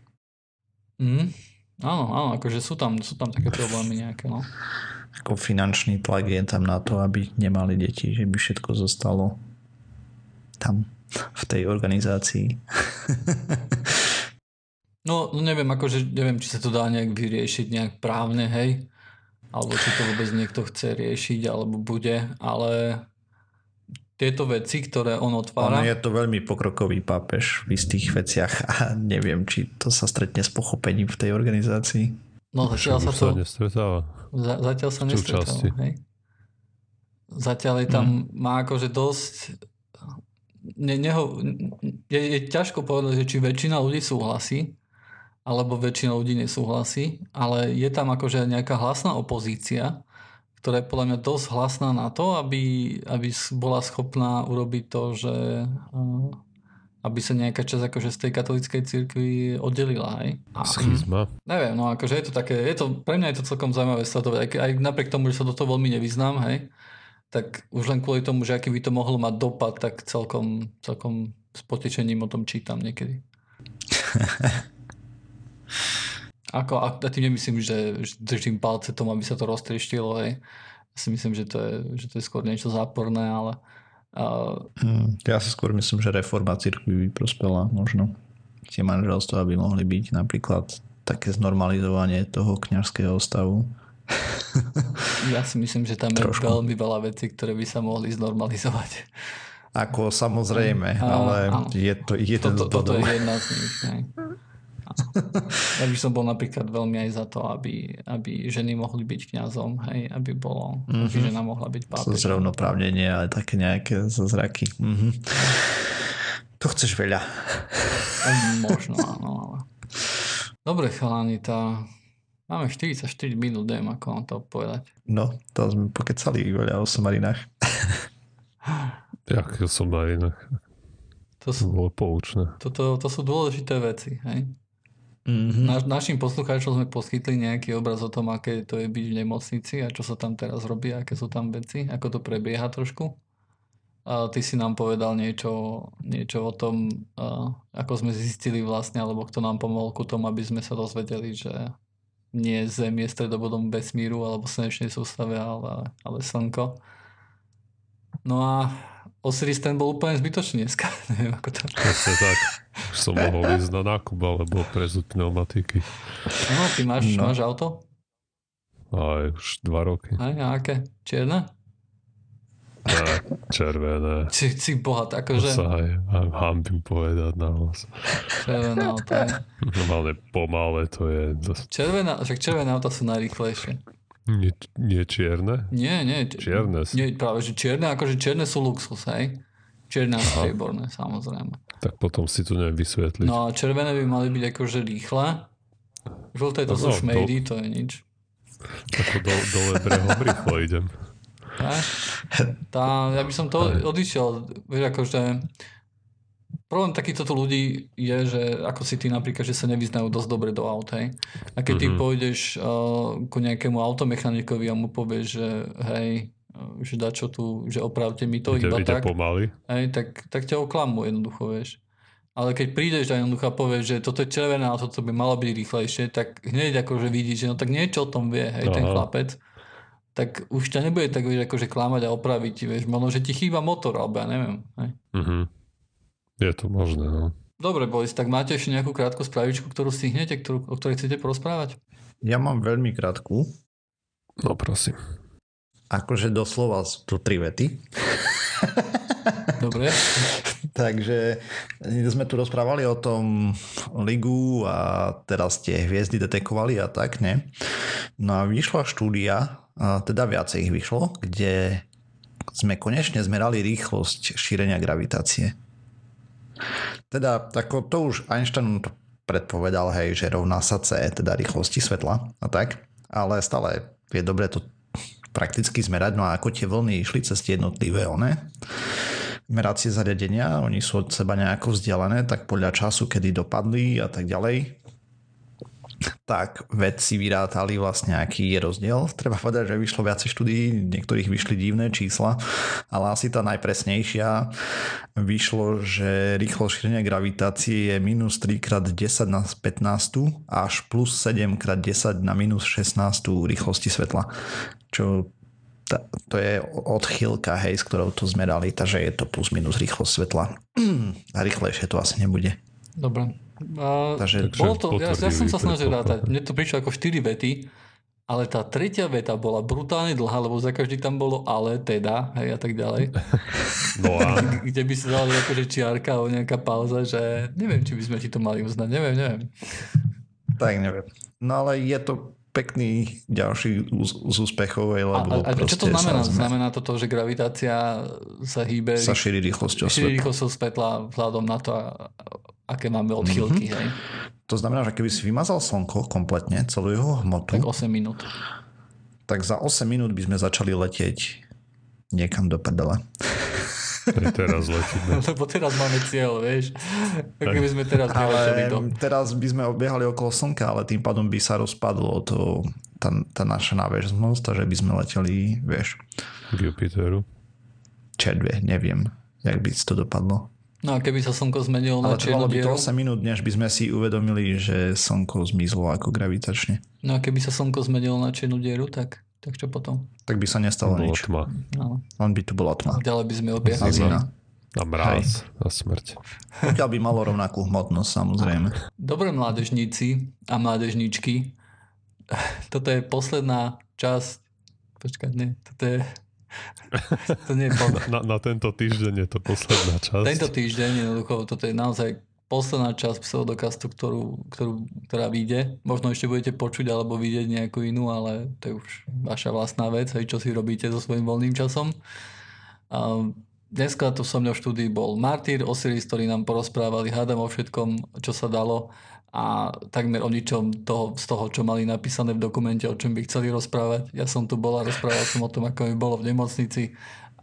Mm, áno, áno, akože sú tam, sú tam také problémy nejaké, no. Ako finančný tlak je tam na to, aby nemali deti, že by všetko zostalo tam, v tej organizácii. no, no neviem, akože neviem, či sa to dá nejak vyriešiť nejak právne, hej alebo či to vôbec niekto chce riešiť, alebo bude, ale tieto veci, ktoré on otvára... On je to veľmi pokrokový pápež v istých veciach a neviem, či to sa stretne s pochopením v tej organizácii. No zatiaľ sa to... nestretáva. Za, zatiaľ sa nestretáva, hej. Zatiaľ je tam, hmm. má akože dosť... Ne, neho, je, je ťažko povedať, že či väčšina ľudí súhlasí, alebo väčšina ľudí nesúhlasí, ale je tam akože nejaká hlasná opozícia, ktorá je podľa mňa dosť hlasná na to, aby, aby bola schopná urobiť to, že eh, aby sa nejaká časť akože z tej katolíckej cirkvi oddelila. Aj. A, Schizma. Neviem, no akože je to také, je to, pre mňa je to celkom zaujímavé sledovať, aj, aj napriek tomu, že sa do toho veľmi nevyznám, hej, tak už len kvôli tomu, že aký by to mohlo mať dopad, tak celkom, celkom s potečením o tom čítam niekedy. Ako, a tým nemyslím, že, že držím palce tomu, aby sa to roztrieštilo, hej. Ja si myslím, že to je, že to je skôr niečo záporné, ale... Uh... Ja si skôr myslím, že reforma cirkvi by prospela možno. Tie manželstva by mohli byť napríklad také znormalizovanie toho kňažského stavu. ja si myslím, že tam Trošku. je veľmi veľa vecí, ktoré by sa mohli znormalizovať. Ako samozrejme, ale áno. je to jeden to, to. Toto je jedna z nich. Hej. Ja by som bol napríklad veľmi aj za to, aby, aby ženy mohli byť kňazom, hej, aby bolo, mm-hmm. aby žena mohla byť pápežom. Zrovnoprávnenie, ale také nejaké zázraky. Mm-hmm. To chceš veľa. Možno, áno, ale... Dobre, chalani, tá... Máme 44 minút, neviem, ako vám to povedať. No, to sme pokecali veľa o somarinách. Jak o somarinách? To sú, bolo poučné. To, to, to sú dôležité veci, hej? Mm-hmm. Naš, našim poslucháčom sme poskytli nejaký obraz o tom, aké to je byť v nemocnici a čo sa tam teraz robí, aké sú tam veci, ako to prebieha trošku. A ty si nám povedal niečo, niečo o tom, ako sme zistili vlastne, alebo kto nám pomohol ku tomu, aby sme sa dozvedeli, že nie Zem je stredobodom vesmíru alebo slnečnej sústave, ale, ale Slnko. No a Osiris ten bol úplne zbytočný dneska. Neviem, ako to... Presne tak. Už som mohol ísť na nákup alebo prezúť pneumatiky. No, ty máš, no. máš auto? Aj už dva roky. Aj, a aké? Čierne? Ne, červené. Si, si bohat, akože... To sa aj hambím povedať na hlas. Červené auto je. Normálne pomalé to je. Červená, však červené auta sú najrýchlejšie. Nie, nie čierne? Nie, nie. Čierne Nie, práve, že čierne, akože čierne sú luxus, hej? Čierne a strieborné, samozrejme. Tak potom si to neviem vysvetliť. No a červené by mali byť akože rýchle. Žlté to no, sú no, šmejdy, to je nič. Ako do, dole brehom rýchlo idem. Tá, ja by som to odišiel, vieš, akože problém takýchto ľudí je, že ako si ty napríklad, že sa nevyznajú dosť dobre do aut, hej. A keď mm-hmm. ty mhm. pôjdeš uh, ku nejakému automechanikovi a mu povieš, že hej, uh, že čo tu, že opravte mi to ide, iba ide tak, pomaly. Hej, tak, tak ťa oklamú jednoducho, vieš. Ale keď prídeš a jednoducho povieš, že toto je červené a toto by malo byť rýchlejšie, tak hneď akože vidíš, že no tak niečo o tom vie, hej, Aha. ten chlapec tak už ťa nebude tak vieš, akože klamať a opraviť, vieš, možno, že ti chýba motor, alebo ja neviem. Hej. Mm-hmm. Je to možné, no. Dobre, boys, tak máte ešte nejakú krátku spravičku, ktorú stihnete, ktorú, o ktorej chcete porozprávať? Ja mám veľmi krátku. No prosím. Akože doslova sú to tri vety. Dobre. Takže sme tu rozprávali o tom ligu a teraz tie hviezdy detekovali a tak, ne? No a vyšla štúdia teda viacej ich vyšlo, kde sme konečne zmerali rýchlosť šírenia gravitácie. Teda tako, to už Einstein predpovedal, hej, že rovná sa C, teda rýchlosti svetla a tak, ale stále je dobre to prakticky zmerať, no a ako tie vlny išli cez tie jednotlivé one, meracie zariadenia, oni sú od seba nejako vzdialené, tak podľa času, kedy dopadli a tak ďalej, tak vedci vyrátali vlastne, aký je rozdiel. Treba povedať, že vyšlo viacej štúdií, niektorých vyšli divné čísla, ale asi tá najpresnejšia vyšlo, že rýchlo šírenia gravitácie je minus 3x10 na 15 až plus 7x10 na minus 16 rýchlosti svetla. Čo to je odchýlka, hej, s ktorou to zmerali, takže je to plus minus rýchlosť svetla. A rýchlejšie to asi nebude. Dobre. A Takže, bolo to, ja, ja som sa snažil rátať. Mne to prišlo ako 4 vety, ale tá tretia veta bola brutálne dlhá, lebo za každý tam bolo ale, teda, hej, a tak ďalej. No a... Kde by sa dala akože čiarka alebo nejaká pauza, že neviem, či by sme ti to mali uznať, neviem, neviem. Tak neviem. No ale je to pekný ďalší z úspechov. Lebo a, a, a čo to znamená? Sme... Znamená to to, že gravitácia sa hýbe... Sa šíri rýchlosťou svetla. Šíri rýchlosťou svetla vzhľadom na to, aké máme odchýlky. Mm-hmm. Hej? To znamená, že keby si vymazal slnko kompletne, celú jeho hmotu... Tak 8 minút. Tak za 8 minút by sme začali letieť niekam do prdele. teraz letíme. Lebo teraz máme cieľ, vieš. Keby sme teraz ale to. teraz by sme obiehali okolo Slnka, ale tým pádom by sa rozpadlo to, tá, tá naša náväznosť, takže by sme leteli, vieš. K Jupiteru. Červie, neviem, jak by to dopadlo. No a keby sa Slnko zmenilo na čiernu by to 8 minút, než by sme si uvedomili, že Slnko zmizlo ako gravitačne. No a keby sa Slnko zmenilo na čiernu dieru, tak tak čo potom? Tak by sa nestalo nič. Tma. No. Len by tu bola tma. Ďalej by sme obiehli. A mráz a smrť. Pokiaľ by malo rovnakú hmotnosť, samozrejme. Dobre mládežníci a mládežníčky, toto je posledná časť, počkať, nie, toto je to nie je na, na tento týždeň je to posledná časť. Tento týždeň, jednoducho, toto je naozaj posledná časť pseudokastu, ktorú, ktorú, ktorá vyjde. Možno ešte budete počuť alebo vidieť nejakú inú, ale to je už vaša vlastná vec, aj čo si robíte so svojím voľným časom. A dneska tu so mňou v štúdii bol Martyr Osiris, ktorý nám porozprávali hádam o všetkom, čo sa dalo a takmer o ničom toho, z toho, čo mali napísané v dokumente, o čom by chceli rozprávať. Ja som tu bola, rozprával som o tom, ako mi bolo v nemocnici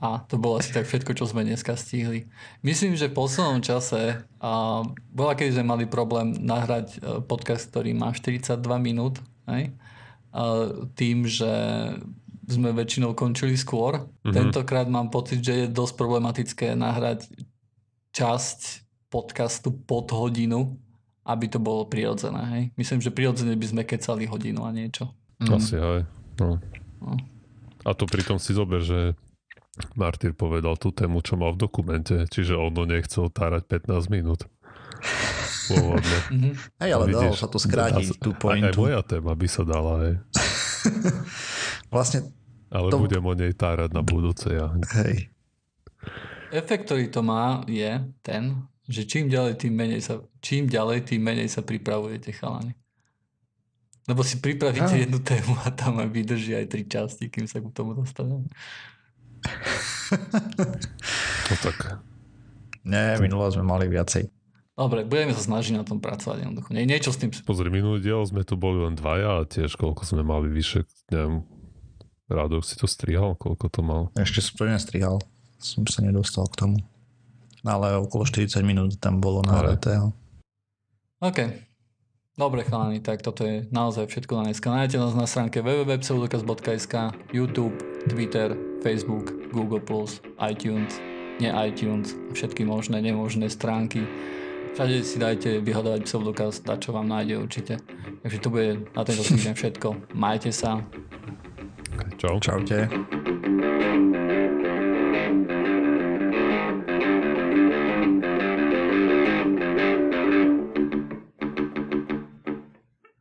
a to bolo asi tak všetko, čo sme dneska stihli. Myslím, že v poslednom čase a, bola, keď sme mali problém nahrať e, podcast, ktorý má 42 minút, aj? A, tým, že sme väčšinou končili skôr. Mm-hmm. Tentokrát mám pocit, že je dosť problematické nahrať časť podcastu pod hodinu, aby to bolo prirodzené. Hej? Myslím, že prirodzene by sme kecali hodinu a niečo. Mm. Asi aj. No. No. A to pritom si zober, že Martyr povedal tú tému, čo mal v dokumente, čiže ono nechcel tárať 15 minút. Pôvodne. Mm-hmm. Hej, ale dalo sa to skrátiť, tú pointu. Aj, aj moja téma by sa dala, hej. vlastne ale to... budem o nej tárať na budúce ja. Hej. Efekt, ktorý to má, je ten, že čím ďalej, tým menej sa, čím ďalej, tým menej sa pripravujete, chalani. Lebo si pripravíte ja. jednu tému a tam aj vydrží aj tri časti, kým sa k tomu dostaneme. No tak. Nie, minule sme mali viacej. Dobre, budeme sa snažiť na tom pracovať. Jednoducho. Nie, niečo s tým... Pozri, minulý diel sme tu boli len dvaja a tiež koľko sme mali vyše, neviem, Rádok si to strihal, koľko to mal? Ešte som to nestrihal. Som sa nedostal k tomu. Ale okolo 40 minút tam bolo nahraté. OK. Dobre chalani, tak toto je naozaj všetko na dneska. Nájdete nás na stránke www.pseudokaz.sk, YouTube, Twitter, Facebook, Google+, iTunes, nie iTunes, všetky možné, nemožné stránky. Všade si dajte vyhľadávať pseudokaz, tá čo vám nájde určite. Takže to bude na tento týždeň všetko. Majte sa. Čau. Čaute.